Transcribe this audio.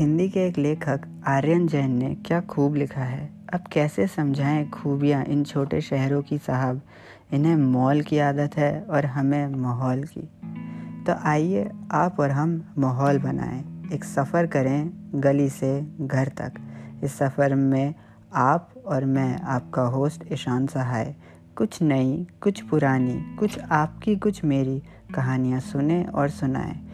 हिंदी के एक लेखक आर्यन जैन ने क्या खूब लिखा है? अब कैसे समझाएँ खूबियाँ इन छोटे शहरों की साहब? इन्हें मॉल की आदत है और हमें माहौल की। तो आइए आप और हम माहौल बनाएँ। एक सफ़र करें गली से घर तक। इस सफ़र में आप और मैं, आपका होस्ट ईशान सहाय। कुछ नई, कुछ पुरानी, कुछ आपकी, कुछ मेरी कहानियाँ सुने और सुनाएँ।